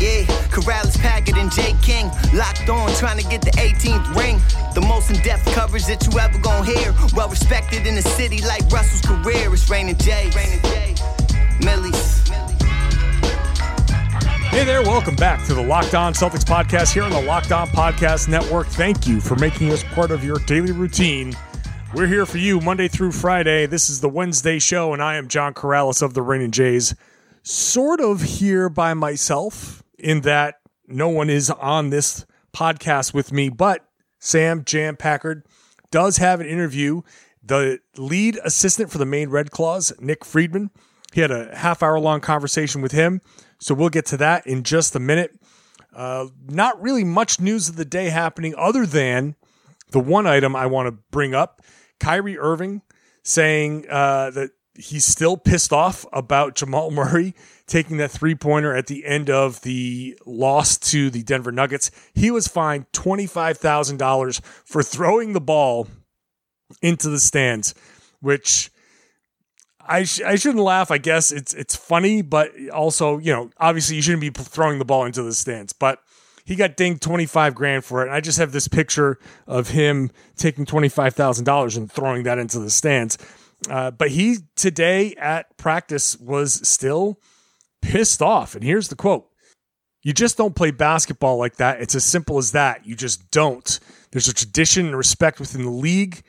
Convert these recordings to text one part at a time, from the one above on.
Yeah, Karalis, Packard, and Jay King locked on, trying to get the 18th ring. The most in-depth coverage that you ever gonna hear. Well respected in the city like Russell's career. It's Rain and Jay. Millie's. Hey there, welcome back to the Locked On Celtics podcast here on the Locked On Podcast Network. Thank you for making us part of your daily routine. We're here for you Monday through Friday. This is the Wednesday show, and I am John Karalis of the Rain and Jays. Sort of here by myself in that no one is on this podcast with me, but Sam Jam Packard does have an interview. The lead assistant for the Maine Red Claws, Nick Friedman, he had a half hour long conversation with him. So we'll get to that in just a minute. Uh, not really much news of the day happening other than the one item I want to bring up Kyrie Irving saying uh, that he's still pissed off about Jamal Murray taking that three pointer at the end of the loss to the Denver Nuggets. He was fined $25,000 for throwing the ball into the stands, which I, sh- I shouldn't laugh. I guess it's it's funny, but also you know obviously you shouldn't be throwing the ball into the stands. But he got dinged twenty five grand for it. And I just have this picture of him taking twenty five thousand dollars and throwing that into the stands. Uh, but he today at practice was still pissed off. And here's the quote: "You just don't play basketball like that. It's as simple as that. You just don't. There's a tradition and respect within the league."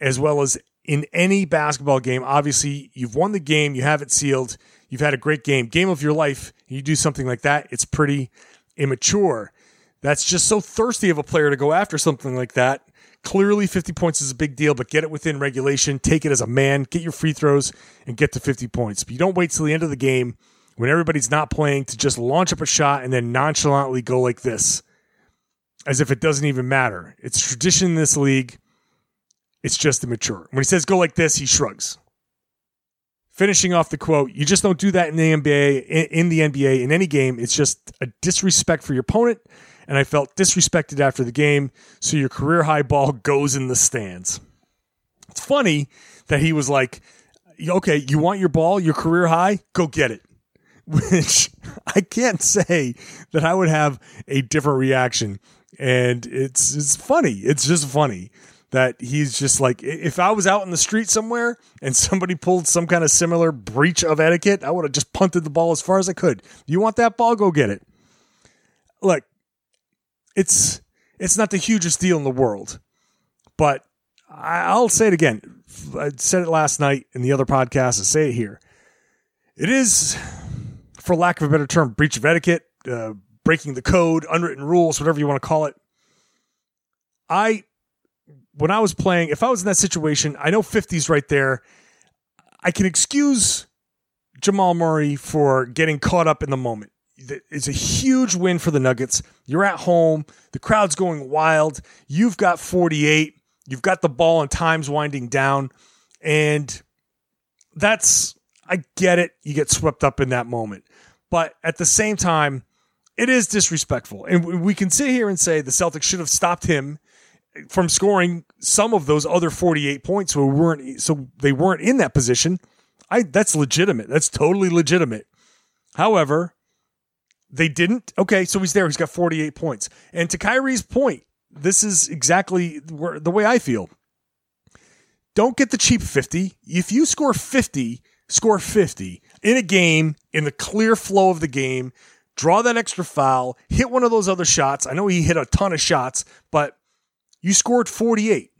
As well as in any basketball game. Obviously, you've won the game, you have it sealed, you've had a great game, game of your life. and You do something like that, it's pretty immature. That's just so thirsty of a player to go after something like that. Clearly, 50 points is a big deal, but get it within regulation. Take it as a man, get your free throws, and get to 50 points. But you don't wait till the end of the game when everybody's not playing to just launch up a shot and then nonchalantly go like this, as if it doesn't even matter. It's tradition in this league. It's just immature. When he says go like this, he shrugs. Finishing off the quote, you just don't do that in the NBA, in the NBA, in any game. It's just a disrespect for your opponent. And I felt disrespected after the game. So your career high ball goes in the stands. It's funny that he was like, okay, you want your ball, your career high? Go get it. Which I can't say that I would have a different reaction. And it's it's funny. It's just funny that he's just like if I was out in the street somewhere and somebody pulled some kind of similar breach of etiquette, I would have just punted the ball as far as I could. You want that ball? Go get it. Look, it's it's not the hugest deal in the world, but I'll say it again. I said it last night in the other podcast. I say it here. It is, for lack of a better term, breach of etiquette, uh, breaking the code, unwritten rules, whatever you want to call it. I when I was playing, if I was in that situation, I know 50's right there. I can excuse Jamal Murray for getting caught up in the moment. It's a huge win for the Nuggets. You're at home, the crowd's going wild. You've got 48, you've got the ball, and time's winding down. And that's, I get it. You get swept up in that moment. But at the same time, it is disrespectful. And we can sit here and say the Celtics should have stopped him from scoring some of those other 48 points so weren't so they weren't in that position. I that's legitimate. That's totally legitimate. However, they didn't. Okay, so he's there. He's got 48 points. And to Kyrie's point, this is exactly where, the way I feel. Don't get the cheap 50. If you score 50, score 50 in a game in the clear flow of the game, draw that extra foul, hit one of those other shots. I know he hit a ton of shots, but you scored 48.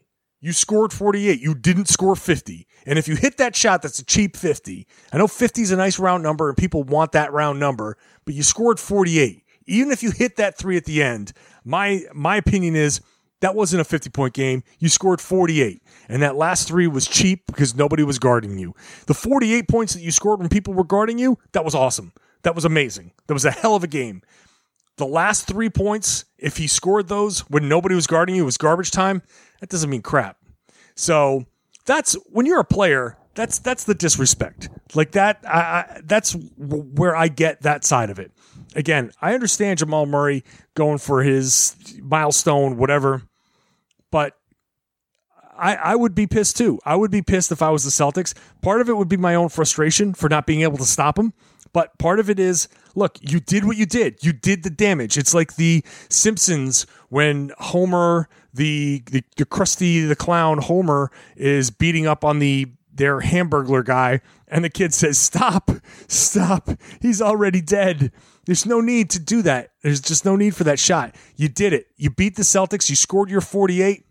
You scored 48. You didn't score 50. And if you hit that shot, that's a cheap 50. I know 50 is a nice round number and people want that round number, but you scored 48. Even if you hit that three at the end, my my opinion is that wasn't a 50 point game. You scored 48. And that last three was cheap because nobody was guarding you. The 48 points that you scored when people were guarding you, that was awesome. That was amazing. That was a hell of a game. The last three points, if he scored those when nobody was guarding you, was garbage time. That doesn't mean crap. So that's when you're a player. That's that's the disrespect. Like that. I, I, that's where I get that side of it. Again, I understand Jamal Murray going for his milestone, whatever, but I, I would be pissed too. I would be pissed if I was the Celtics. Part of it would be my own frustration for not being able to stop him. But part of it is, look, you did what you did. You did the damage. It's like the Simpsons when Homer, the the, the Krusty the Clown Homer, is beating up on the their Hamburglar guy, and the kid says, "Stop, stop! He's already dead." There's no need to do that. There's just no need for that shot. You did it. You beat the Celtics. You scored your 48.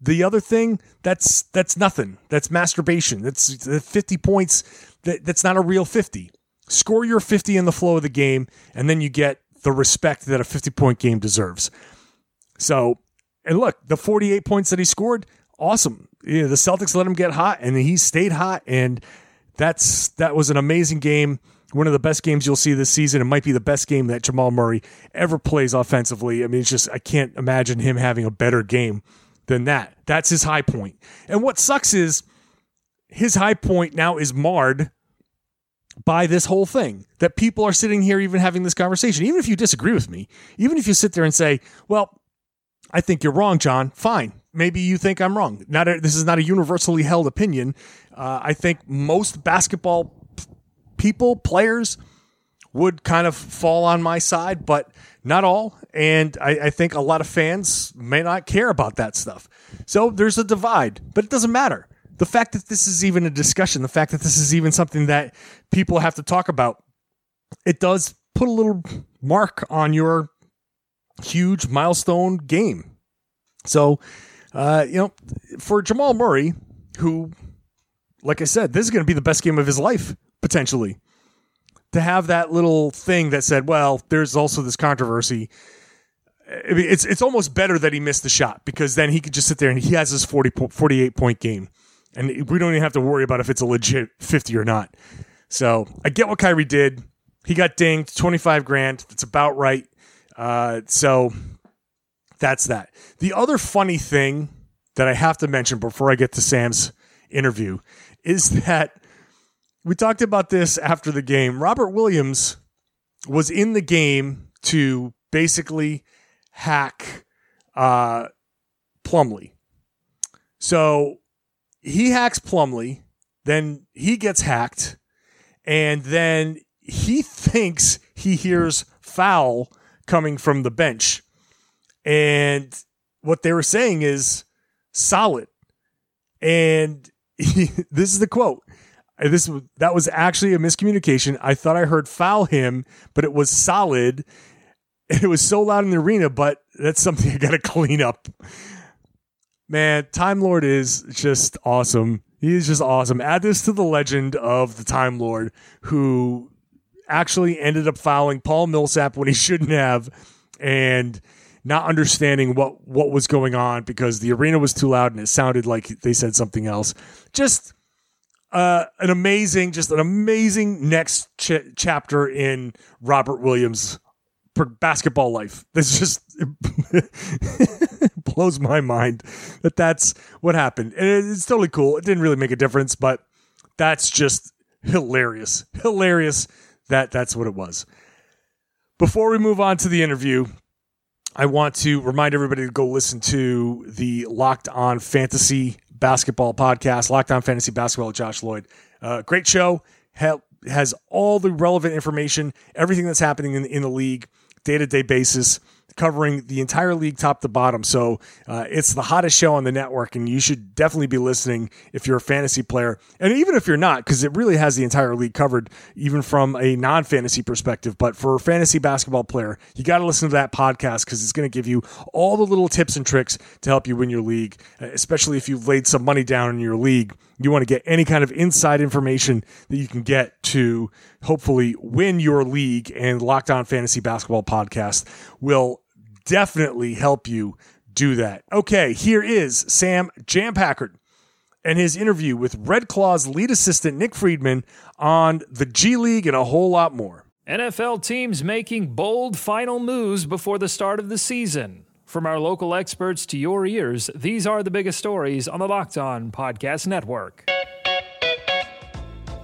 The other thing, that's that's nothing. That's masturbation. That's 50 points. That, that's not a real 50 score your 50 in the flow of the game, and then you get the respect that a 50 point game deserves. So, and look, the 48 points that he scored, awesome. Yeah, the Celtics let him get hot, and he stayed hot, and that's that was an amazing game. One of the best games you'll see this season. It might be the best game that Jamal Murray ever plays offensively. I mean, it's just I can't imagine him having a better game than that. That's his high point. And what sucks is his high point now is marred by this whole thing that people are sitting here even having this conversation. Even if you disagree with me, even if you sit there and say, well, I think you're wrong, John, fine. Maybe you think I'm wrong. Not a, this is not a universally held opinion. Uh, I think most basketball people, players, would kind of fall on my side, but not all. And I, I, think a lot of fans may not care about that stuff. So there's a divide, but it doesn't matter the fact that this is even a discussion, the fact that this is even something that people have to talk about, it does put a little mark on your huge milestone game. So, uh, you know, for Jamal Murray, who, like I said, this is going to be the best game of his life, potentially, to have that little thing that said, well, there's also this controversy. It's it's almost better that he missed the shot because then he could just sit there and he has his 40 48 point game and we don't even have to worry about if it's a legit 50 or not. So I get what Kyrie did. He got dinged, 25 grand. That's about right. Uh, so that's that. The other funny thing that I have to mention before I get to Sam's interview is that we talked about this after the game. Robert Williams was in the game to basically hack uh, Plumlee. So he hacks Plumlee, then he gets hacked, and then he thinks he hears foul coming from the bench. And what they were saying is solid. And he, this is the quote. This that was actually a miscommunication. I thought I heard foul him, but it was solid. And it was so loud in the arena, but that's something I got to clean up. Man, Time Lord is just awesome. He is just awesome. Add this to the legend of the Time Lord who actually ended up fouling Paul Millsap when he shouldn't have and not understanding what what was going on because the arena was too loud and it sounded like they said something else. Just uh, an amazing, just an amazing next ch- chapter in Robert Williams' basketball life. This just blows my mind that that's what happened. And it's totally cool. It didn't really make a difference, but that's just hilarious. Hilarious that that's what it was. Before we move on to the interview, I want to remind everybody to go listen to the Locked On Fantasy Basketball podcast, Locked On Fantasy Basketball with Josh Lloyd. Uh, great show. Help has all the relevant information, everything that's happening in, in the league day to day basis. Covering the entire league top to bottom. So uh, it's the hottest show on the network, and you should definitely be listening if you're a fantasy player, and even if you're not, because it really has the entire league covered, even from a non fantasy perspective. But for a fantasy basketball player, you got to listen to that podcast because it's going to give you all the little tips and tricks to help you win your league, especially if you've laid some money down in your league. You want to get any kind of inside information that you can get to hopefully win your league, and Locked On Fantasy Basketball Podcast will definitely help you do that. Okay, here is Sam Jam Packard and his interview with Red Claw's lead assistant Nick Friedman on the G League and a whole lot more. NFL teams making bold final moves before the start of the season. From our local experts to your ears, these are the biggest stories on the Locked On Podcast Network.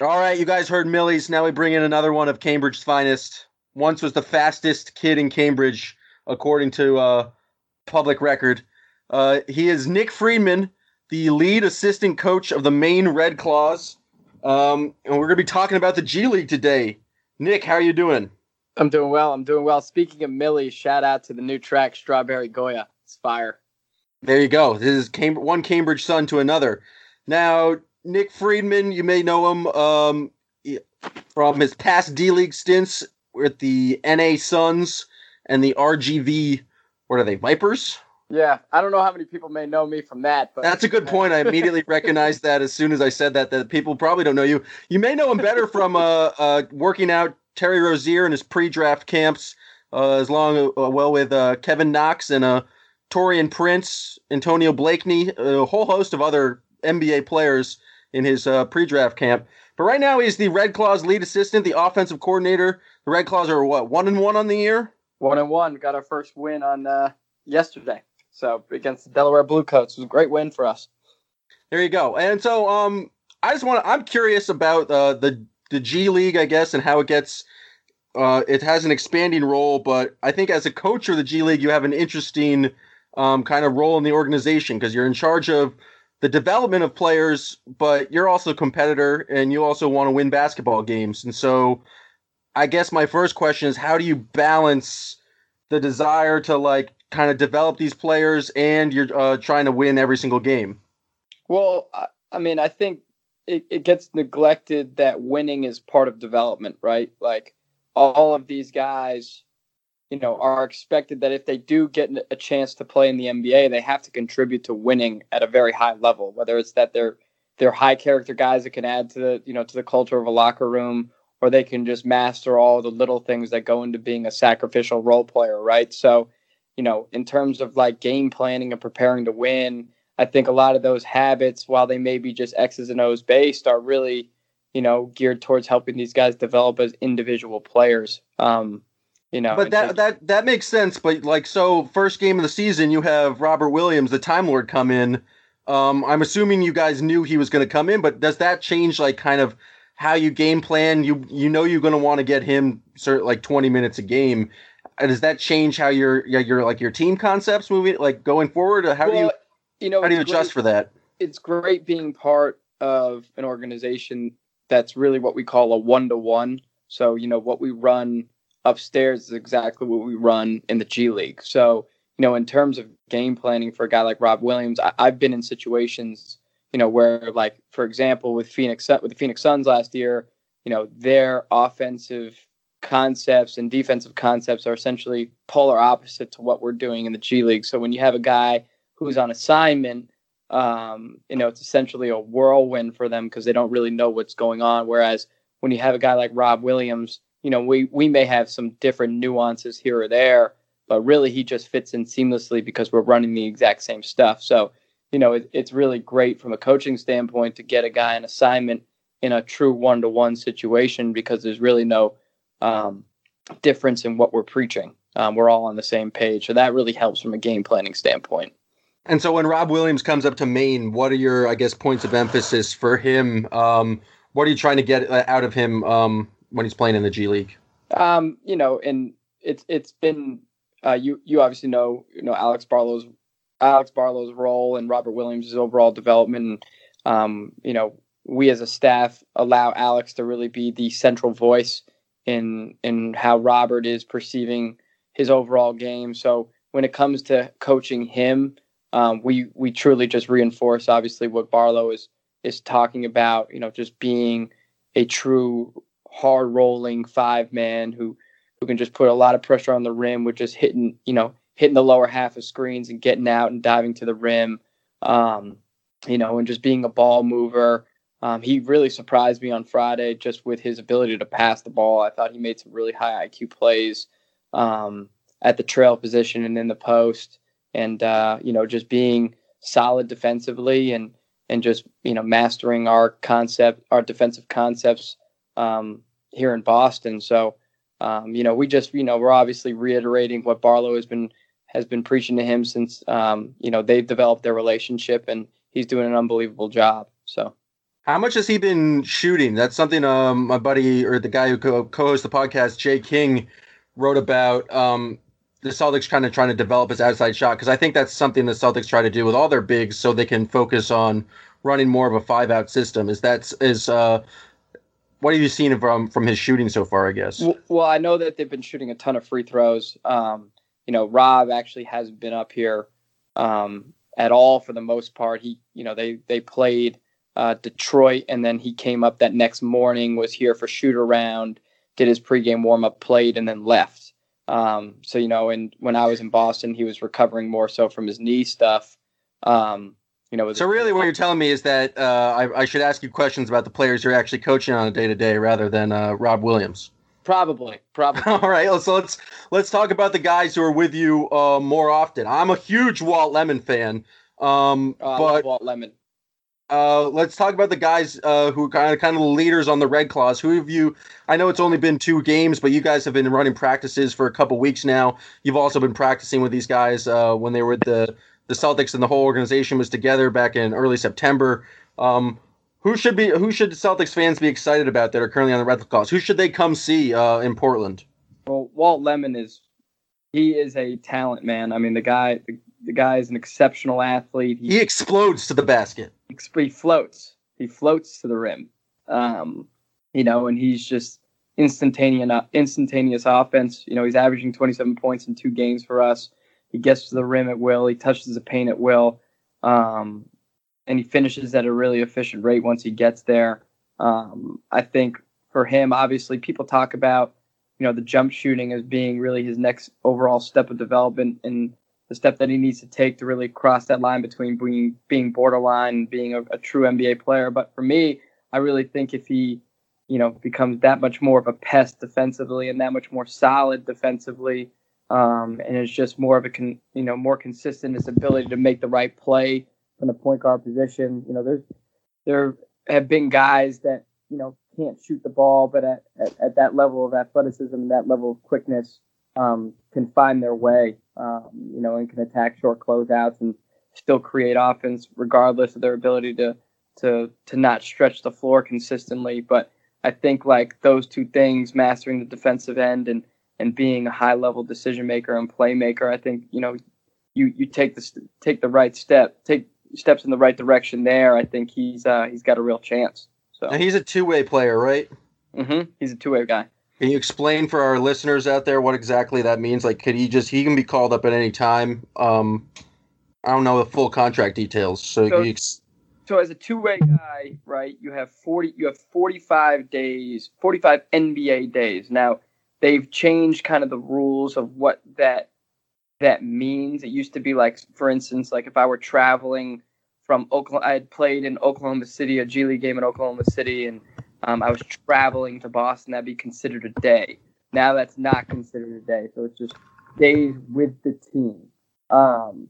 All right, you guys heard Millie's. Now we bring in another one of Cambridge's finest. Once was the fastest kid in Cambridge, according to uh, public record. Uh, he is Nick Friedman, the lead assistant coach of the Maine Red Claws. Um, and we're going to be talking about the G League today. Nick, how are you doing? I'm doing well. I'm doing well. Speaking of Millie, shout out to the new track Strawberry Goya. It's fire. There you go. This is Cam- one Cambridge son to another. Now, Nick Friedman, you may know him um, from his past D League stints with the NA Suns and the RGV. What are they? Vipers. Yeah, I don't know how many people may know me from that, but that's a good point. I immediately recognized that as soon as I said that. That people probably don't know you. You may know him better from uh, uh, working out Terry Rozier in his pre-draft camps, uh, as long uh, well with uh, Kevin Knox and uh, Taurean Prince, Antonio Blakeney, a whole host of other NBA players in his uh, pre-draft camp. But right now, he's the Red Claws lead assistant, the offensive coordinator. The Red Claws are what one and one on the year. One and one. Got our first win on uh, yesterday. So against the Delaware Bluecoats, it was a great win for us. There you go. And so, um, I just want I'm curious about uh, the the G League, I guess, and how it gets. Uh, it has an expanding role, but I think as a coach of the G League, you have an interesting um, kind of role in the organization because you're in charge of the development of players, but you're also a competitor and you also want to win basketball games. And so, I guess my first question is, how do you balance the desire to like kind of develop these players and you're uh, trying to win every single game? Well, I mean, I think it, it gets neglected that winning is part of development, right? Like all of these guys, you know, are expected that if they do get a chance to play in the NBA, they have to contribute to winning at a very high level. Whether it's that they're they're high character guys that can add to the you know to the culture of a locker room, or they can just master all the little things that go into being a sacrificial role player, right? So, you know, in terms of like game planning and preparing to win, I think a lot of those habits, while they may be just X's and O's based, are really, you know, geared towards helping these guys develop as individual players. Um, you know, but that that that makes sense. But like, so first game of the season, you have Robert Williams, the Time Lord, come in. Um, I'm assuming you guys knew he was going to come in, but does that change like kind of how you game plan? You you know you're going to want to get him certain like 20 minutes a game. And does that change how your your, your like your team concepts moving like going forward? How do you you know, how do you adjust great- for that? it's great being part of an organization that's really what we call a one to one. So, you know, what we run upstairs is exactly what we run in the G League. So, you know, in terms of game planning for a guy like Rob Williams, I, I've been in situations, you know, where like, for example, with Phoenix with the Phoenix Suns last year, you know, their offensive concepts and defensive concepts are essentially polar opposite to what we're doing in the G League. So when you have a guy who's on assignment, um, you know, it's essentially a whirlwind for them because they don't really know what's going on. Whereas when you have a guy like Rob Williams, you know, we we may have some different nuances here or there, but really he just fits in seamlessly because we're running the exact same stuff. So, you know, it, it's really great from a coaching standpoint to get a guy an assignment in a true one to one situation because there's really no um, difference in what we're preaching. Um, we're all on the same page, so that really helps from a game planning standpoint. And so when Rob Williams comes up to Maine, what are your I guess points of emphasis for him? Um, what are you trying to get out of him um, when he's playing in the G League? Um, you know, and it's it's been uh, you you obviously know you know Alex Barlow's Alex Barlow's role and Robert Williams' overall development. And, um, you know, we as a staff allow Alex to really be the central voice in in how Robert is perceiving his overall game. So when it comes to coaching him, um, we we truly just reinforce obviously what Barlow is is talking about. You know, just being a true hard rolling five man who who can just put a lot of pressure on the rim with just hitting you know hitting the lower half of screens and getting out and diving to the rim. Um, you know, and just being a ball mover. Um, he really surprised me on Friday just with his ability to pass the ball. I thought he made some really high IQ plays um, at the trail position and in the post, and uh, you know, just being solid defensively and and just you know mastering our concept, our defensive concepts um, here in Boston. So, um, you know, we just you know we're obviously reiterating what Barlow has been has been preaching to him since um, you know they've developed their relationship, and he's doing an unbelievable job. So. How much has he been shooting? That's something um, my buddy or the guy who co- co-hosts the podcast, Jay King, wrote about. Um, the Celtics kind of trying to develop his outside shot because I think that's something the Celtics try to do with all their bigs, so they can focus on running more of a five-out system. Is that is uh, what have you seen from from his shooting so far? I guess. Well, well, I know that they've been shooting a ton of free throws. Um, you know, Rob actually hasn't been up here um, at all for the most part. He, you know, they they played uh, Detroit, and then he came up that next morning, was here for shoot around, did his pregame warm up, played, and then left. Um, so you know, and when I was in Boston, he was recovering more so from his knee stuff. Um, you know, So really, what you're telling me is that uh, I, I should ask you questions about the players you're actually coaching on a day to day, rather than uh, Rob Williams. probably, probably. All right, so let's let's talk about the guys who are with you uh, more often. I'm a huge Walt Lemon fan, um, I love but Walt Lemon. uh, let's talk about the guys uh, who are kind of kind of the leaders on the Red Claws. Who have you? I know it's only been two games, but you guys have been running practices for a couple weeks now. You've also been practicing with these guys uh, when they were with the the Celtics and the whole organization was together back in early September. Um, who should be? Who should Celtics fans be excited about that are currently on the Red Claws? Who should they come see uh, in Portland? Well, Walt Lemon is he is a talent man. I mean, the guy the, the guy is an exceptional athlete. He explodes to the basket. he floats. He floats to the rim. Um, you know, and he's just instantaneous instantaneous offense. You know, he's averaging 27 points in two games for us. He gets to the rim at will. He touches the paint at will. Um, and he finishes at a really efficient rate once he gets there. Um, I think for him, obviously, people talk about you know the jump shooting as being really his next overall step of development and the step that he needs to take to really cross that line between being being borderline and being a, a true NBA player. But for me, I really think if he you know becomes that much more of a pest defensively and that much more solid defensively, um, and it's just more of a con, you know more consistent his ability to make the right play from the point guard position. You know, there's there have been guys that you know can't shoot the ball, but at, at, at that level of athleticism and that level of quickness, um, can find their way. Um, you know, and can attack short closeouts and still create offense, regardless of their ability to to to not stretch the floor consistently. But I think like those two things, mastering the defensive end and and being a high level decision maker and playmaker, I think you know you you take the take the right step, take steps in the right direction there. I think he's uh, he's got a real chance. So And he's a two way player, right? Mm-hmm. he's a two way guy. Can you explain for our listeners out there what exactly that means? Like, could he just he can be called up at any time? Um, I don't know the full contract details, so, So- ex- So as a two way guy, right, you have forty you have forty five days, forty five NBA days. Now they've changed kind of the rules of what that that means. It used to be like, for instance, like if I were traveling from Oklahoma, I had played in Oklahoma City, a G League game in Oklahoma City, and um, I was traveling to Boston. That'd be considered a day. Now that's not considered a day, so it's just days with the team. Um,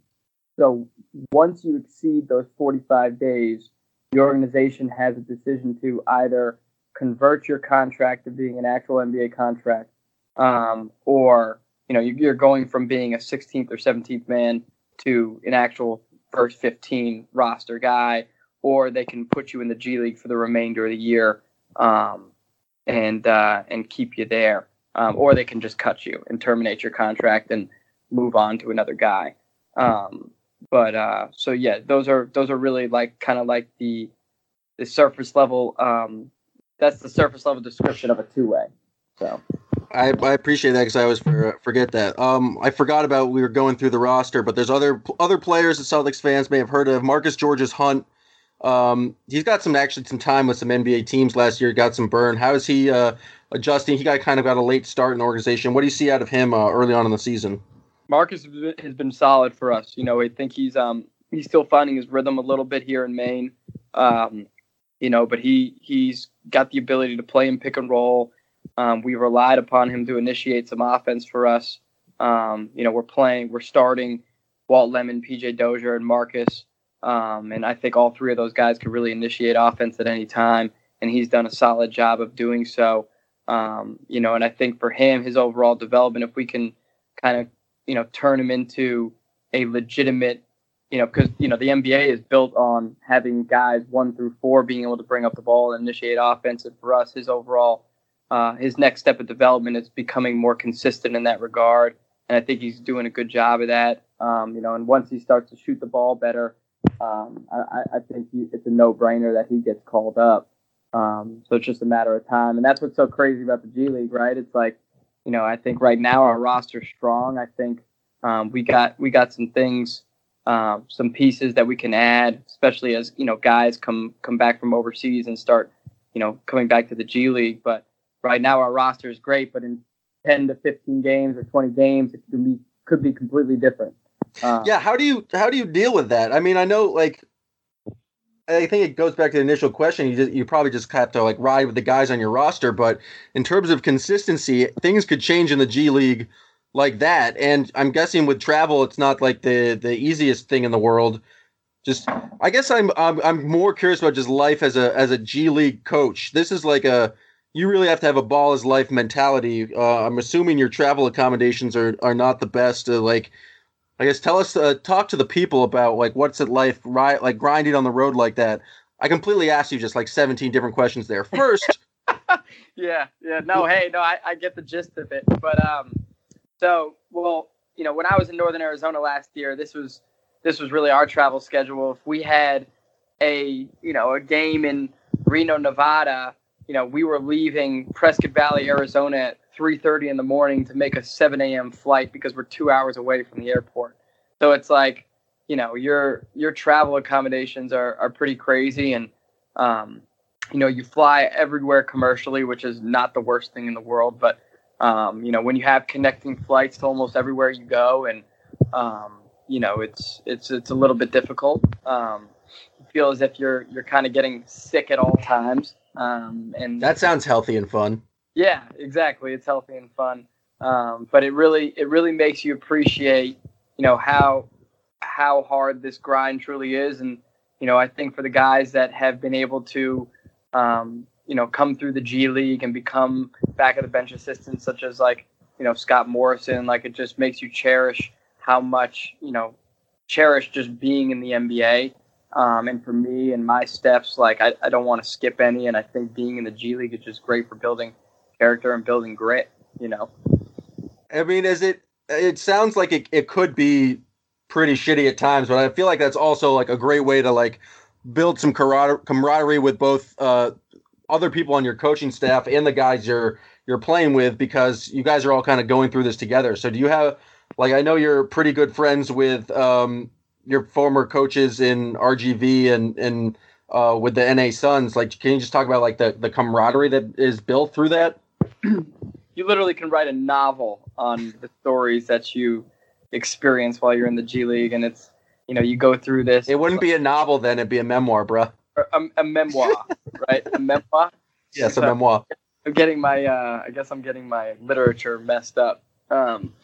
so once you exceed those 45 days, the organization has a decision to either convert your contract to being an actual NBA contract, um, or you know you're going from being a 16th or 17th man to an actual first 15 roster guy, or they can put you in the G League for the remainder of the year um, and uh, and keep you there, um, or they can just cut you and terminate your contract and move on to another guy. Um, but uh, so yeah, those are those are really like kind of like the the surface level. Um, that's the surface level description of a two way. So I, I appreciate that because I always for, forget that. Um, I forgot about we were going through the roster, but there's other other players that Celtics fans may have heard of. Marcus Georges-Hunt. Um, he's got some actually some time with some NBA teams last year. Got some burn. How is he uh, adjusting? He got kind of got a late start in the organization. What do you see out of him uh, early on in the season? Marcus has been- solid for us. You know, I think he's um he's still finding his rhythm a little bit here in Maine. Um, you know, but he he's got the ability to play in pick and roll. Um, we relied upon him to initiate some offense for us. Um, you know, we're playing, we're starting Walt Lemon, PJ Dozier, and Marcus. Um, and I think all three of those guys could really initiate offense at any time, and he's done a solid job of doing so. Um, you know, and I think for him, his overall development, if we can kind of, you know, turn him into a legitimate, you know, because you know the NBA is built on having guys one through four being able to bring up the ball and initiate offense. And for us, his overall, uh, his next step of development is becoming more consistent in that regard. And I think he's doing a good job of that. Um, you know, and once he starts to shoot the ball better, um, I, I think he, it's a no-brainer that he gets called up. Um, so it's just a matter of time, and that's what's so crazy about the G League, right? It's like, you know, I think right now our roster's strong. I think um, we got we got some things, um, some pieces that we can add, especially as you know guys come come back from overseas and start, you know, coming back to the G League. But right now our roster is great, but in 10 to 15 games or 20 games, it could be could be completely different. Um, Yeah, how do you how do you deal with that? I mean, I know like I think it goes back to the initial question. You just, you probably just have to like ride with the guys on your roster, but in terms of consistency, things could change in the G League like that. And I'm guessing with travel, it's not like the the easiest thing in the world. Just I guess I'm I'm, I'm more curious about just life as a as a G League coach. This is like a you really have to have a ball is life mentality. Uh, I'm assuming your travel accommodations are are not the best. Uh, like I guess tell us, uh, talk to the people about like what's it like, ri- like grinding on the road like that. I completely asked you just like 17 different questions there. First, yeah, yeah. No, hey, no, I, I get the gist of it. But um, so well, you know, when I was in Northern Arizona last year, this was this was really our travel schedule. If we had a you know a game in Reno, Nevada, you know, we were leaving Prescott Valley, Arizona at 3:30 in the morning to make a 7 a.m. flight because we're two hours away from the airport. So it's like, you know, your your travel accommodations are are pretty crazy, and um, you know, you fly everywhere commercially, which is not the worst thing in the world, but um, you know, when you have connecting flights to almost everywhere you go, and um, you know, it's it's it's a little bit difficult. Um, you feel as if you're you're kind of getting sick at all times. Um, and that sounds healthy and fun. yeah, exactly. It's healthy and fun, um, but it really it really makes you appreciate, you know, how how hard this grind truly is, and you know, I think for the guys that have been able to, um, you know, come through the G League and become back of the bench assistants, such as like you know Scott Morrison, like it just makes you cherish how much you know cherish just being in the NBA. Um, and for me and my steps, like I, I don't want to skip any. And I think being in the G League is just great for building character and building grit. You know. I mean, is it? It sounds like it, it could be pretty shitty at times, but I feel like that's also like a great way to like build some camaraderie, with both uh, other people on your coaching staff and the guys you're you're playing with because you guys are all kind of going through this together. So do you have like I know you're pretty good friends with um, your former coaches in RGV and and uh, with the NA Suns. Like, can you just talk about like the the camaraderie that is built through that? you literally can write a novel on the stories that you experience while you're in the G League, and it's you know you go through this. It wouldn't be a novel then; it'd be a memoir, bro. A, a memoir, right? A memoir. Yes, a memoir. I'm getting my. Uh, I guess I'm getting my literature messed up. Um,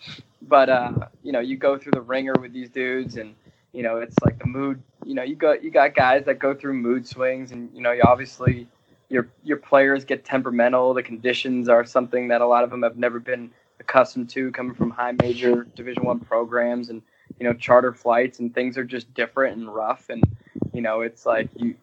but uh, you know, you go through the ringer with these dudes, and you know, it's like the mood. You know, you got you got guys that go through mood swings, and you know, you obviously your your players get temperamental. The conditions are something that a lot of them have never been accustomed to, coming from high major Division One programs, and you know, charter flights, and things are just different and rough, and you know, it's like you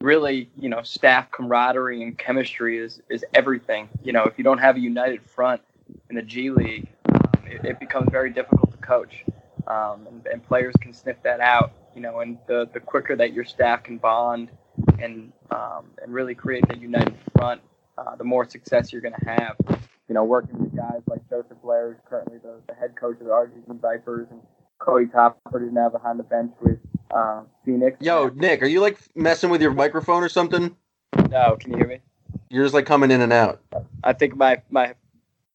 really, you know, staff camaraderie and chemistry is is everything. You know, if you don't have a united front in the G League, um, it, it, becomes very difficult to coach, um, and, and, players can sniff that out. You know, and the the quicker that your staff can bond and um, and really create that united front, uh, the more success you're going to have. You know, working with guys like Joseph Blair, who's currently the, the head coach of the RGV Vipers, and Cody Toppert, who's now behind the bench with uh, Phoenix. Yo, Nick, are you like messing with your microphone or something? No, can you hear me? You're just like coming in and out. I think my my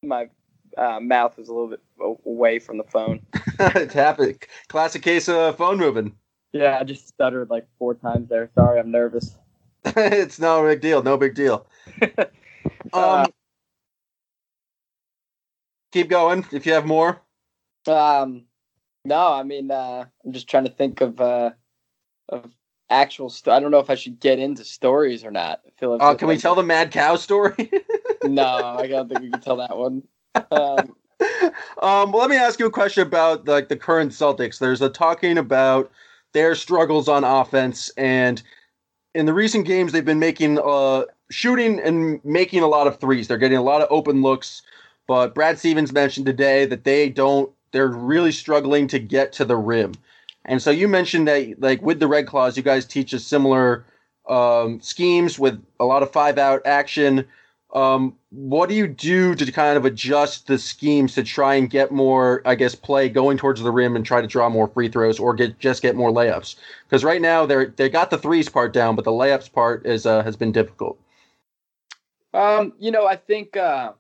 my uh, mouth is a little bit away from the phone. it's happening. Classic case of phone moving. Yeah, I just stuttered like four times there. Sorry, I'm nervous. it's no big deal. No big deal. Uh, um, keep going if you have more. Um, no, I mean, uh, I'm just trying to think of uh, of actual. St- I don't know if I should get into stories or not. Feel like uh, can we tell the mad cow story? no, I don't think we can tell that one. Um, um, let me ask you a question about like the current Celtics. There's a talking about their struggles on offense, and in the recent games, they've been making uh, shooting and making a lot of threes. They're getting a lot of open looks. But Brad Stevens mentioned today that they don't they're really struggling to get to the rim. And so you mentioned that, like with the Red Claws, you guys teach a similar um, schemes with a lot of five out action. Um, what do you do to kind of adjust the schemes to try and get more, I guess, play going towards the rim and try to draw more free throws or get just get more layups? Because right now they're they got the threes part down, but the layups part is uh, has been difficult. Um, you know, I think uh,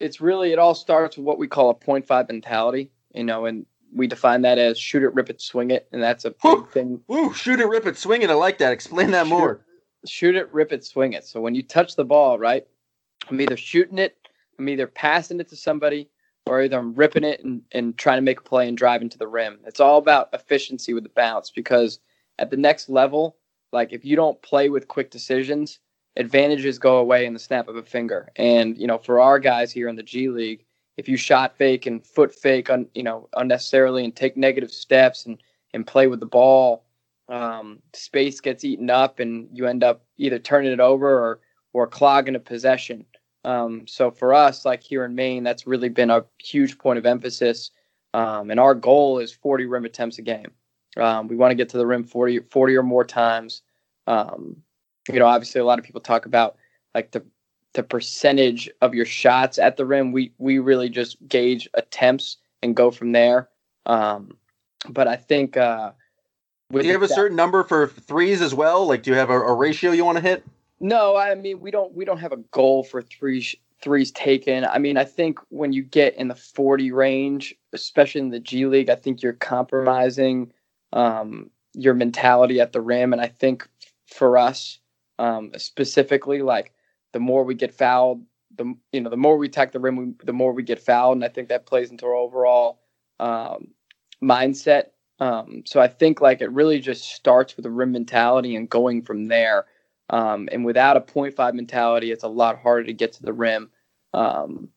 it's really it all starts with what we call a point five mentality, you know, and we define that as shoot it, rip it, swing it, and that's a big Woo, thing. Ooh, shoot it, rip it, swing it. I like that. Explain that shoot, more. Shoot it, rip it, swing it. So when you touch the ball, right, I'm either shooting it, I'm either passing it to somebody, or either I'm ripping it and, and trying to make a play and driving to the rim. It's all about efficiency with the bounce because at the next level, like if you don't play with quick decisions, advantages go away in the snap of a finger. And you know, for our guys here in the G League, if you shot fake and foot fake, on, you know, unnecessarily and take negative steps and and play with the ball, um, space gets eaten up, and you end up either turning it over or or clogging a possession. Um, so for us, like here in Maine, that's really been a huge point of emphasis. Um, and our goal is 40 rim attempts a game. Um, we want to get to the rim 40, 40 or more times. Um, you know, obviously a lot of people talk about like the the percentage of your shots at the rim. We we really just gauge attempts and go from there. Um, but I think uh, do you have a certain number for threes as well? Like, do you have a, a ratio you want to hit? No, I mean we don't we don't have a goal for three threes taken. I mean, I think when you get in the 40 range, especially in the G League, I think you're compromising um, your mentality at the rim. And I think for us, um, specifically. Like the more we get fouled, the you know the more we attack the rim, we, the more we get fouled, and I think that plays into our overall um, mindset. Um, so I think like it really just starts with a rim mentality and going from there. Um, and without a point five mentality, it's a lot harder to get to the rim. Um,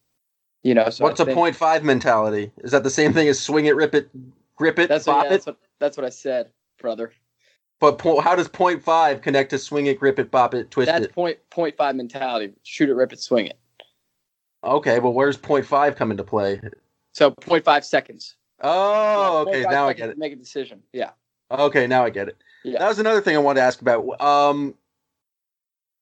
you know, so what's a point five mentality? Is that the same thing as swing it, rip it, grip it, that's what, yeah, that's what, that's what I said, brother. But po- how does point five connect to swing it, grip it, bop it, twist it. That's it? point point five mentality. Shoot it, rip it, swing it. Okay, well, where's point five come into play? So 0.5 seconds. Oh, Yeah, okay, now I get it. Make a decision. Yeah. Okay, now I get it. Yeah. That was another thing I wanted to ask about. Um,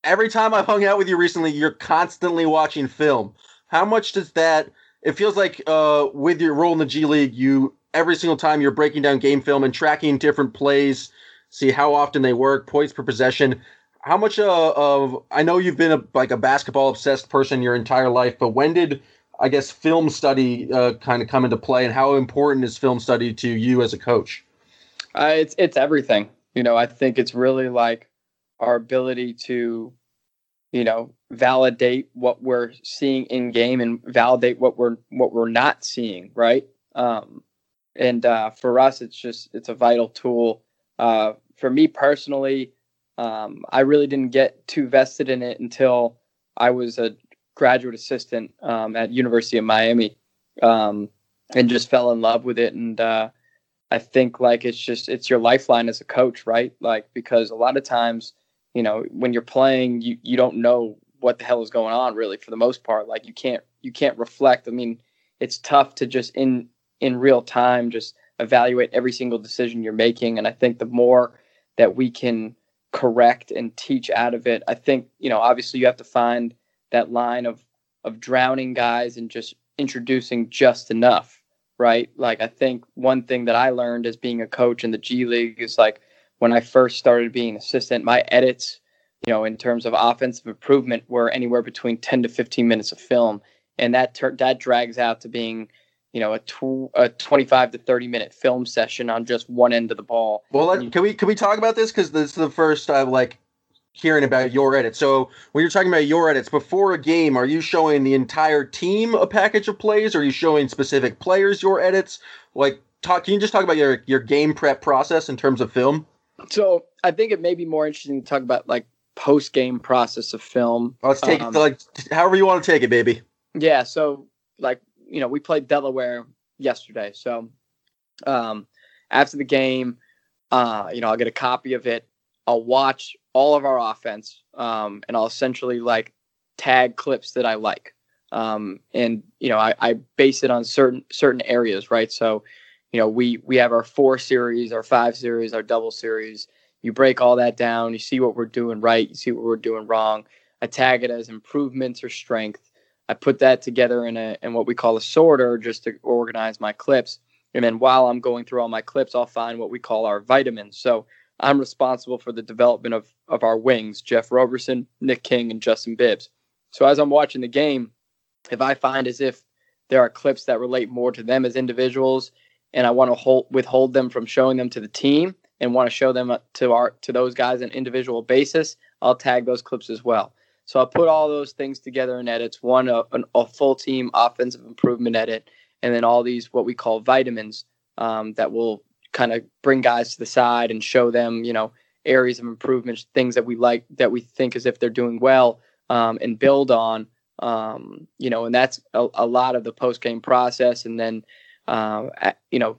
every time I've hung out with you recently, you're constantly watching film. How much does that? It feels like uh, with your role in the G League, you every single time you're breaking down game film and tracking different plays, see how often they work, points per possession. How much uh, of I know you've been a, like a basketball obsessed person your entire life, but when did I guess film study uh, kind of come into play, and how important is film study to you as a coach? Uh, it's it's everything. You know, I think it's really like our ability to, you know, validate what we're seeing in game and validate what we're what we're not seeing, right? Um, and uh, for us, it's just it's a vital tool. Uh, for me personally, um, I really didn't get too vested in it until I was a graduate assistant um, at University of Miami, um, and just fell in love with it. And uh, I think like it's just it's your lifeline as a coach, right? Like because a lot of times, you know, when you're playing, you you don't know what the hell is going on really for the most part. Like you can't you can't reflect. I mean, it's tough to just in in real time just evaluate every single decision you're making. And I think the more that we can correct and teach out of it, I think you know obviously you have to find that line of of drowning guys and just introducing just enough right? Like I think one thing that I learned as being a coach in the G League is like when I first started being an assistant, my edits, you know, in terms of offensive improvement were anywhere between 10 to 15 minutes of film. And that tur- that drags out to being, you know, a, tw- a 25 to 30 minute film session on just one end of the ball. Well, let, can we can we talk about this because this is the first time like hearing about your edits. So when you're talking about your edits before a game, are you showing the entire team a package of plays? Or are you showing specific players your edits? Like, talk. Can you just talk about your your game prep process in terms of film? So I think it may be more interesting to talk about like post game process of film. Let's take Um, it like however you want to take it, baby. Yeah, so like you know, we played Delaware yesterday. So um after the game, uh, you know, I'll get a copy of it. I'll watch all of our offense, um, and I'll essentially like tag clips that I like. Um, and you know, I, I base it on certain certain areas, right? So, you know, we we have our four series, our five series, our double series. You break all that down, you see what we're doing right, you see what we're doing wrong. I tag it as improvements or strength. I put that together in a in what we call a sorter just to organize my clips. And then while I'm going through all my clips, I'll find what we call our vitamins. So I'm responsible for the development of of our wings, Jeff Roberson, Nick King, and Justin Bibbs. So as I'm watching the game, if I find as if there are clips that relate more to them as individuals, and I want to hold, withhold them from showing them to the team, and want to show them to our to those guys on an individual basis, I'll tag those clips as well. So I'll put all those things together in edits. One a, an, a full team offensive improvement edit, and then all these what we call vitamins um, that will kind of bring guys to the side and show them, you know, areas of improvement, things that we like that we think as if they're doing well, um, and build on. Um, you know, and that's a, a lot of the post game process. And then, um, you know,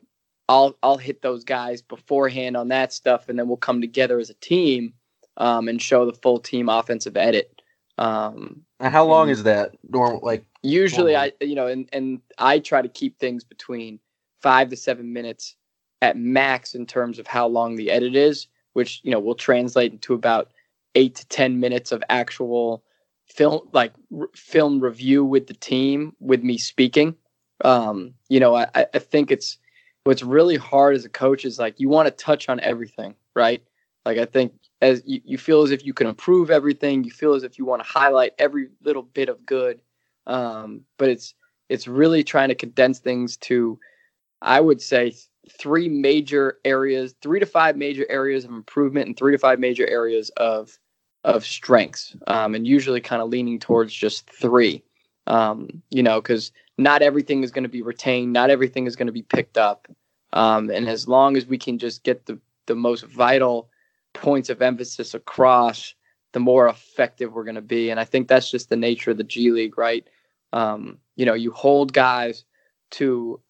I'll I'll hit those guys beforehand on that stuff, and then we'll come together as a team um, and show the full team offensive edit. Um, how long is that? Normal, like usually Normally. i you know and and i try to keep things between five to seven minutes at max in terms of how long the edit is which you know will translate into about eight to ten minutes of actual film like r- film review with the team with me speaking um you know i i think it's what's really hard as a coach is like you want to touch on everything right? Like i think as you, you feel as if you can improve everything you feel as if you want to highlight every little bit of good. Um, but it's it's really trying to condense things to i would say three major areas three to five major areas of improvement and three to five major areas of of strengths. Um, and usually kind of leaning towards just three. Um, you know because not everything is going to be retained not everything is going to be picked up um, and as long as we can just get the the most vital points of emphasis across the more effective we're going to be. And I think that's just the nature of the G League, right? Um, you know, you hold guys to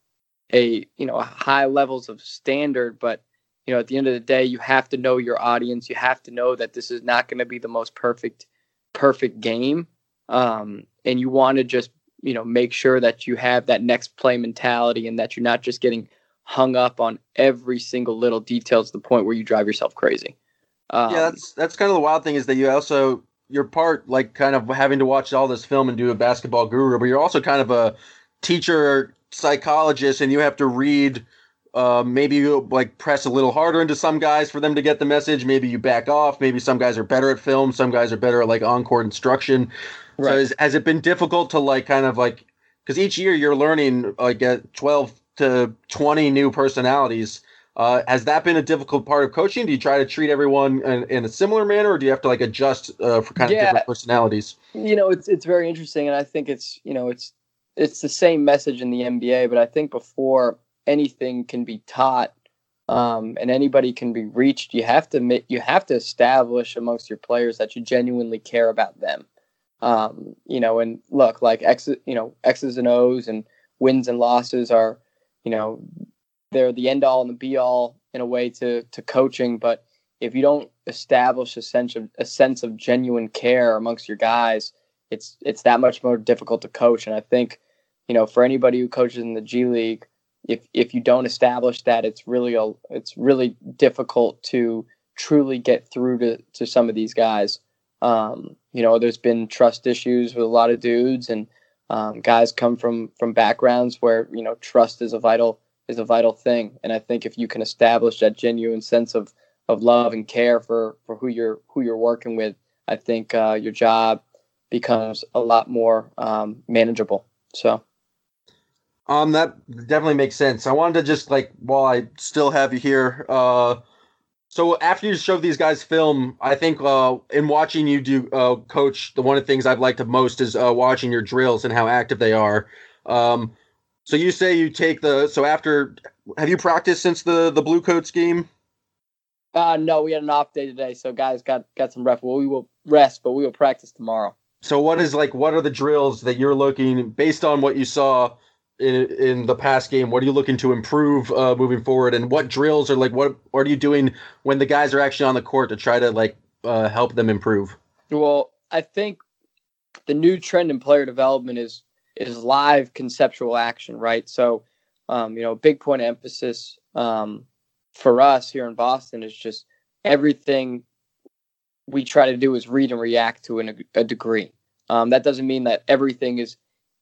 a you know high levels of standard, but you know at the end of the day, you have to know your audience. You have to know that this is not going to be the most perfect perfect game, um, and you want to just you know make sure that you have that next play mentality and that you're not just getting hung up on every single little detail to the point where you drive yourself crazy. Um, yeah, that's that's kind of the wild thing is that you also you're part like kind of having to watch all this film and do a basketball guru, but you're also kind of a teacher psychologist and you have to read uh, maybe you like press a little harder into some guys for them to get the message. Maybe you back off. Maybe some guys are better at film. Some guys are better at like on court instruction. Right. So has, has it been difficult to like kind of like because each year you're learning like at 12 to 20 new personalities. Uh, has that been a difficult part of coaching? Do you try to treat everyone in, in a similar manner, or do you have to like adjust uh, for kind of yeah. different personalities? You know, it's it's very interesting, and I think it's you know it's it's the same message in the NBA, but I think before anything can be taught um, and anybody can be reached, you have to you have to establish amongst your players that you genuinely care about them. Um, you know, and look, like X, you know, X's and O's and wins and losses are, you know, they're the end all and the be all in a way to to coaching. But if you don't establish a sense of a sense of genuine care amongst your guys, it's it's that much more difficult to coach. And I think, you know, for anybody who coaches in the G League, if if you don't establish that, it's really a it's really difficult to truly get through to to some of these guys. Um, you know, there's been trust issues with a lot of dudes, and um, guys come from from backgrounds where you know trust is a vital is a vital thing. And I think if you can establish that genuine sense of of love and care for for who you're who you're working with, I think uh, your job becomes a lot more um, manageable. So. Um, that definitely makes sense. I wanted to just like while I still have you here, uh, so after you showed these guys film, I think uh, in watching you do uh, coach, the one of the things I've liked the most is uh, watching your drills and how active they are. Um, so you say you take the so after have you practiced since the the Blue Coats game? Uh no, we had an off day today, so guys got got some rest. Well, we will rest, but we will practice tomorrow. So what is like what are the drills that you're looking based on what you saw in in the past game? What are you looking to improve uh, moving forward, and what drills are like? What what are you doing when the guys are actually on the court to try to like uh, help them improve? Well, I think the new trend in player development is is live conceptual action, right? So, um, you know, big point of emphasis um, for us here in Boston is just everything we try to do is read and react to in a, a degree. Um, that doesn't mean that everything is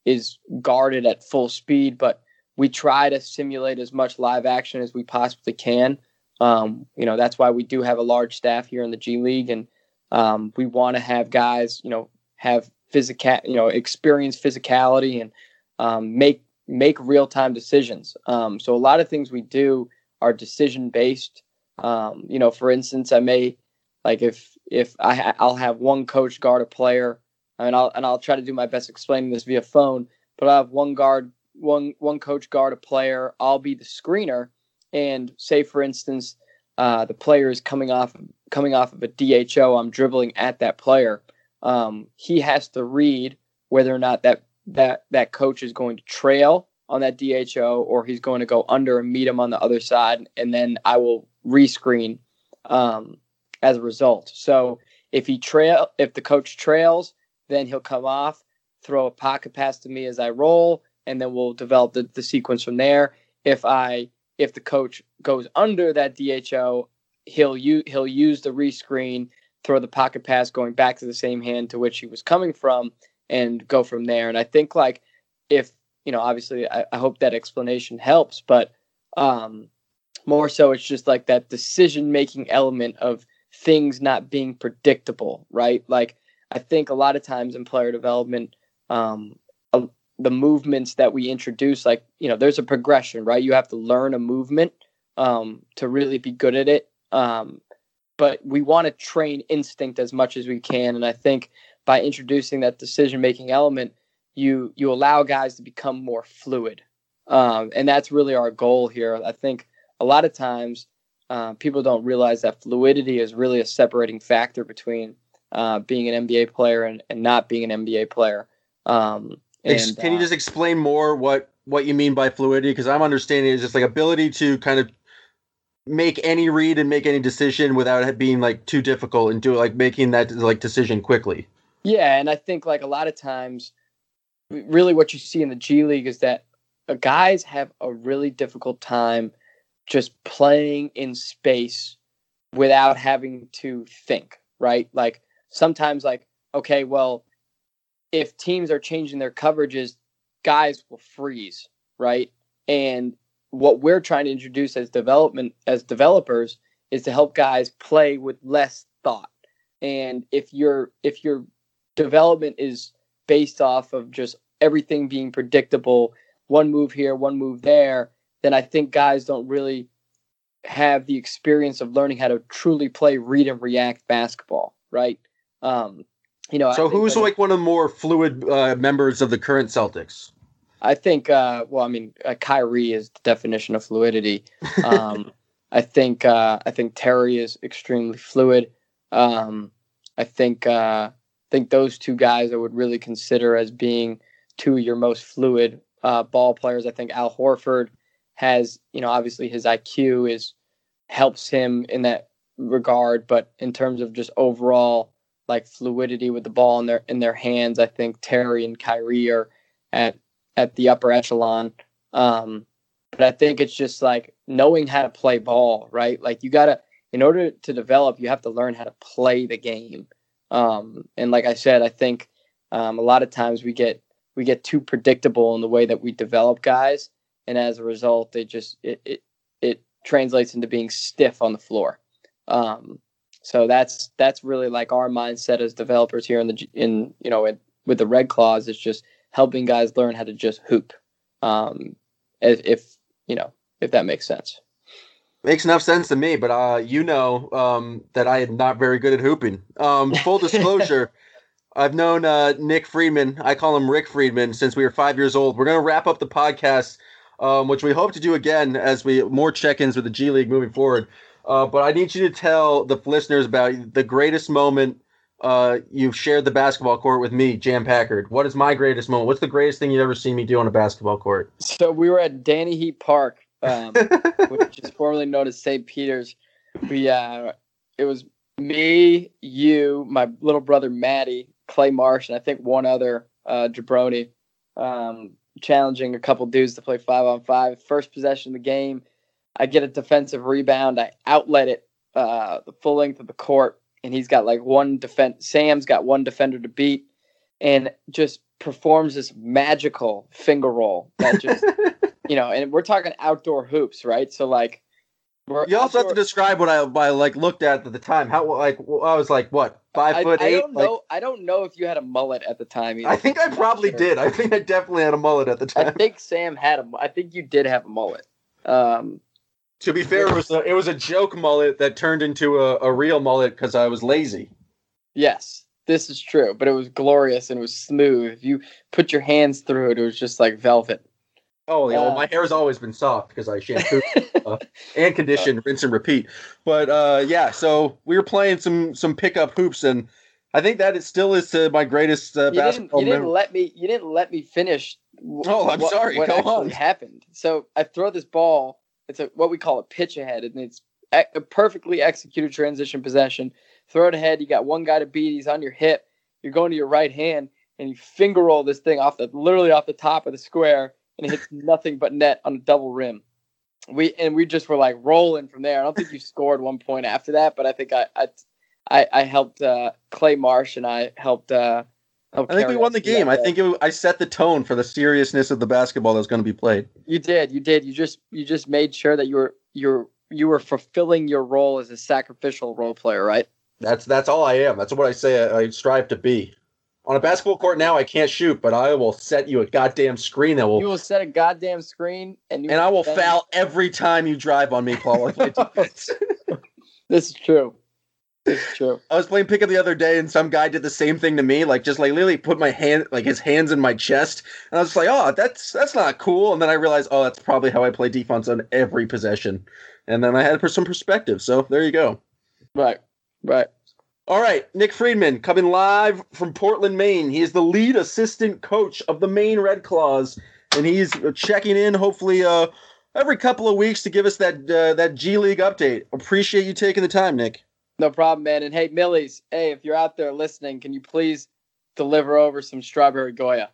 is guarded at full speed, but we try to simulate as much live action as we possibly can. Um, you know, that's why we do have a large staff here in the G League, and um, we want to have guys, you know, have physical, you know, experience physicality and um, make make real time decisions. Um, so a lot of things we do are decision based. Um, you know, for instance, I may like if if I I'll have one coach guard a player and I'll and I'll try to do my best explaining this via phone. But I have one guard, one one coach guard a player. I'll be the screener, and say for instance, uh, the player is coming off coming off of a DHO. I'm dribbling at that player. Um, he has to read whether or not that that that coach is going to trail on that DHO or he's going to go under and meet him on the other side, and then I will rescreen um, as a result. So if he trail, if the coach trails, then he'll come off, throw a pocket pass to me as I roll, and then we'll develop the, the sequence from there. If I if the coach goes under that DHO, he'll use he'll use the rescreen, throw the pocket pass going back to the same hand to which he was coming from, and go from there. And I think like if you know, obviously, I, I hope that explanation helps, but um, more so, it's just like that decision making element of things not being predictable, right? Like I think a lot of times in player development, um, the movements that we introduce, like you know, there's a progression, right? You have to learn a movement um, to really be good at it. Um, but we want to train instinct as much as we can, and I think by introducing that decision making element, you you allow guys to become more fluid, um, and that's really our goal here. I think a lot of times uh, people don't realize that fluidity is really a separating factor between uh, being an NBA player and, and not being an NBA player. Um, and, Can you just explain more what what you mean by fluidity? Because I'm understanding it's just like ability to kind of make any read and make any decision without it being like too difficult and do like making that like decision quickly. Yeah, and I think like a lot of times really what you see in the G League is that uh, guys have a really difficult time just playing in space without having to think, right? Like sometimes like okay, well, if teams are changing their coverages, guys will freeze, right? And what we're trying to introduce as development as developers is to help guys play with less thought. And if your if your development is based off of just everything being predictable, one move here, one move there, then I think guys don't really have the experience of learning how to truly play read and react basketball, right? Um, you know, So who's like one of the more fluid uh, members of the current Celtics? I think, uh, well, I mean, uh, Kyrie is the definition of fluidity. Um, I think, uh, I think Terry is extremely fluid. Um, I think, uh, I think those two guys I would really consider as being two of your most fluid uh, ball players. I think Al Horford has, you know, obviously his IQ is helps him in that regard, but in terms of just overall like fluidity with the ball in their in their hands, I think Terry and Kyrie are at at the upper echelon. Um, but I think it's just like knowing how to play ball, right? Like you gotta, in order to develop, you have to learn how to play the game. Um, and like I said, I think um, a lot of times we get we get too predictable in the way that we develop guys, and as a result, they just it it, it translates into being stiff on the floor. Um, so that's that's really like our mindset as developers here in the in you know in, with the Red Claws is just helping guys learn how to just hoop. Um, if, if you know if that makes sense. Makes enough sense to me, but uh, you know um, that I am not very good at hooping. Um, full disclosure, I've known uh, Nick Friedman. I call him Rick Friedman since we were five years old. We're gonna wrap up the podcast, um, which we hope to do again as we more check-ins with the G League moving forward. Uh, but I need you to tell the listeners about the greatest moment uh, you've shared the basketball court with me, Sam Packard. What is my greatest moment? What's the greatest thing you've ever seen me do on a basketball court? So we were at Danny Heat Park, um, which is formerly known as St. Peter's. We uh, it was me, you, my little brother Maddie, Clay Marsh, and I think one other uh, jabroni, um, challenging a couple dudes to play five on five. First possession of the game, I get a defensive rebound. I outlet it uh, the full length of the court, and he's got like one defense. Sam's got one defender to beat, and just performs this magical finger roll that just you know. And we're talking outdoor hoops, right? So like, we're You also have to describe what I, what I like looked at at the time. How like I was like what five I, foot I eight? don't Like, know. I don't know if you had a mullet at the time. Either. I think I probably sure. did. I think I definitely had a mullet at the time. I think Sam had a. I think you did have a mullet. Um, to be fair, it was a, it was a joke mullet that turned into a, a real mullet because I was lazy. yes, this is true, but it was glorious and it was smooth. If you put your hands through it, it was just like velvet. Oh, yeah, well, Uh, my hair's always been soft because I shampoo uh, and condition, rinse and repeat. But uh, yeah, so we were playing some some pickup hoops, and I think that it still is to my greatest uh, you didn't, basketball you didn't let me. You didn't let me finish. w- Oh, I'm what- sorry. What Go actually on. happened? So I throw this ball. It's a what we call a pitch ahead, and it's a perfectly executed transition possession. Throw it ahead. You got one guy to beat. He's on your hip. You're going to your right hand, and you finger roll this thing off the literally off the top of the square, and it hits nothing but net on a double rim. We and we just were like rolling from there. I don't think you scored one point after that, but I think I I I, I helped uh, Clay Marsh and I helped. Uh, I think we won the game. I think it, I set the tone for the seriousness of the basketball that was going to be played. You did. You did. You just you just made sure that you were you're you were fulfilling your role as a sacrificial role player, right? That's that's all I am. That's what I say. I, I strive to be. On a basketball court now, I can't shoot, but I will set you a goddamn screen that will, You will set a goddamn screen and you and I will foul every time you drive on me, Paul. This is true. True. I was playing pickup the other day, and some guy did the same thing to me, like just like literally put my hand, like his hands in my chest, and I was just like, "Oh, that's that's not cool." And then I realized, "Oh, that's probably how I play defense on every possession." And then I had some perspective. So there you go. Right. Right. All right, Nick Friedman coming live from Portland, Maine. He is the lead assistant coach of the Maine Red Claws, and he's checking in hopefully uh, every couple of weeks to give us that uh, that G League update. Appreciate you taking the time, Nick. No problem, man. And hey, Millies, hey, if you're out there listening, can you please deliver over some strawberry Goya?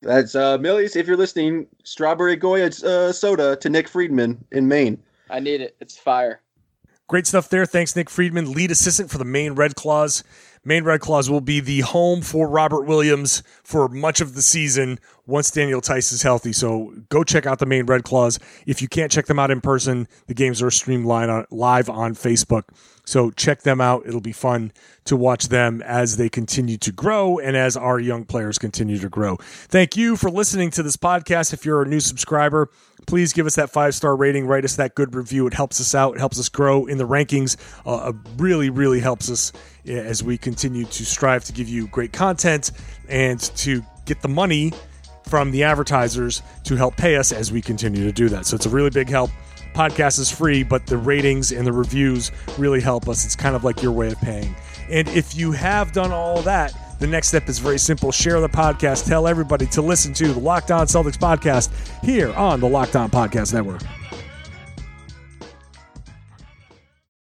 That's uh, Millie's. If you're listening, strawberry Goya uh, soda to Nick Friedman in Maine. I need it. It's fire. Great stuff there. Thanks, Nick Friedman, lead assistant for the Maine Red Claws. Maine Red Claws will be the home for Robert Williams for much of the season once Daniel Theis is healthy. So go check out the Maine Red Claws. If you can't check them out in person, the games are streamed live on, live on Facebook. So check them out. It'll be fun to watch them as they continue to grow and as our young players continue to grow. Thank you for listening to this podcast. If you're a new subscriber, please give us that five star rating, write us that good review. It helps us out, it helps us grow in the rankings. Uh, really, really helps us as we continue to strive to give you great content and to get the money from the advertisers to help pay us as we continue to do that. So it's a really big help podcast is free, but the ratings and the reviews really help us. It's kind of like your way of paying. And if you have done all that, the next step is very simple. Share the podcast. Tell everybody to listen to the Locked On Celtics podcast here on the Locked On Podcast Network.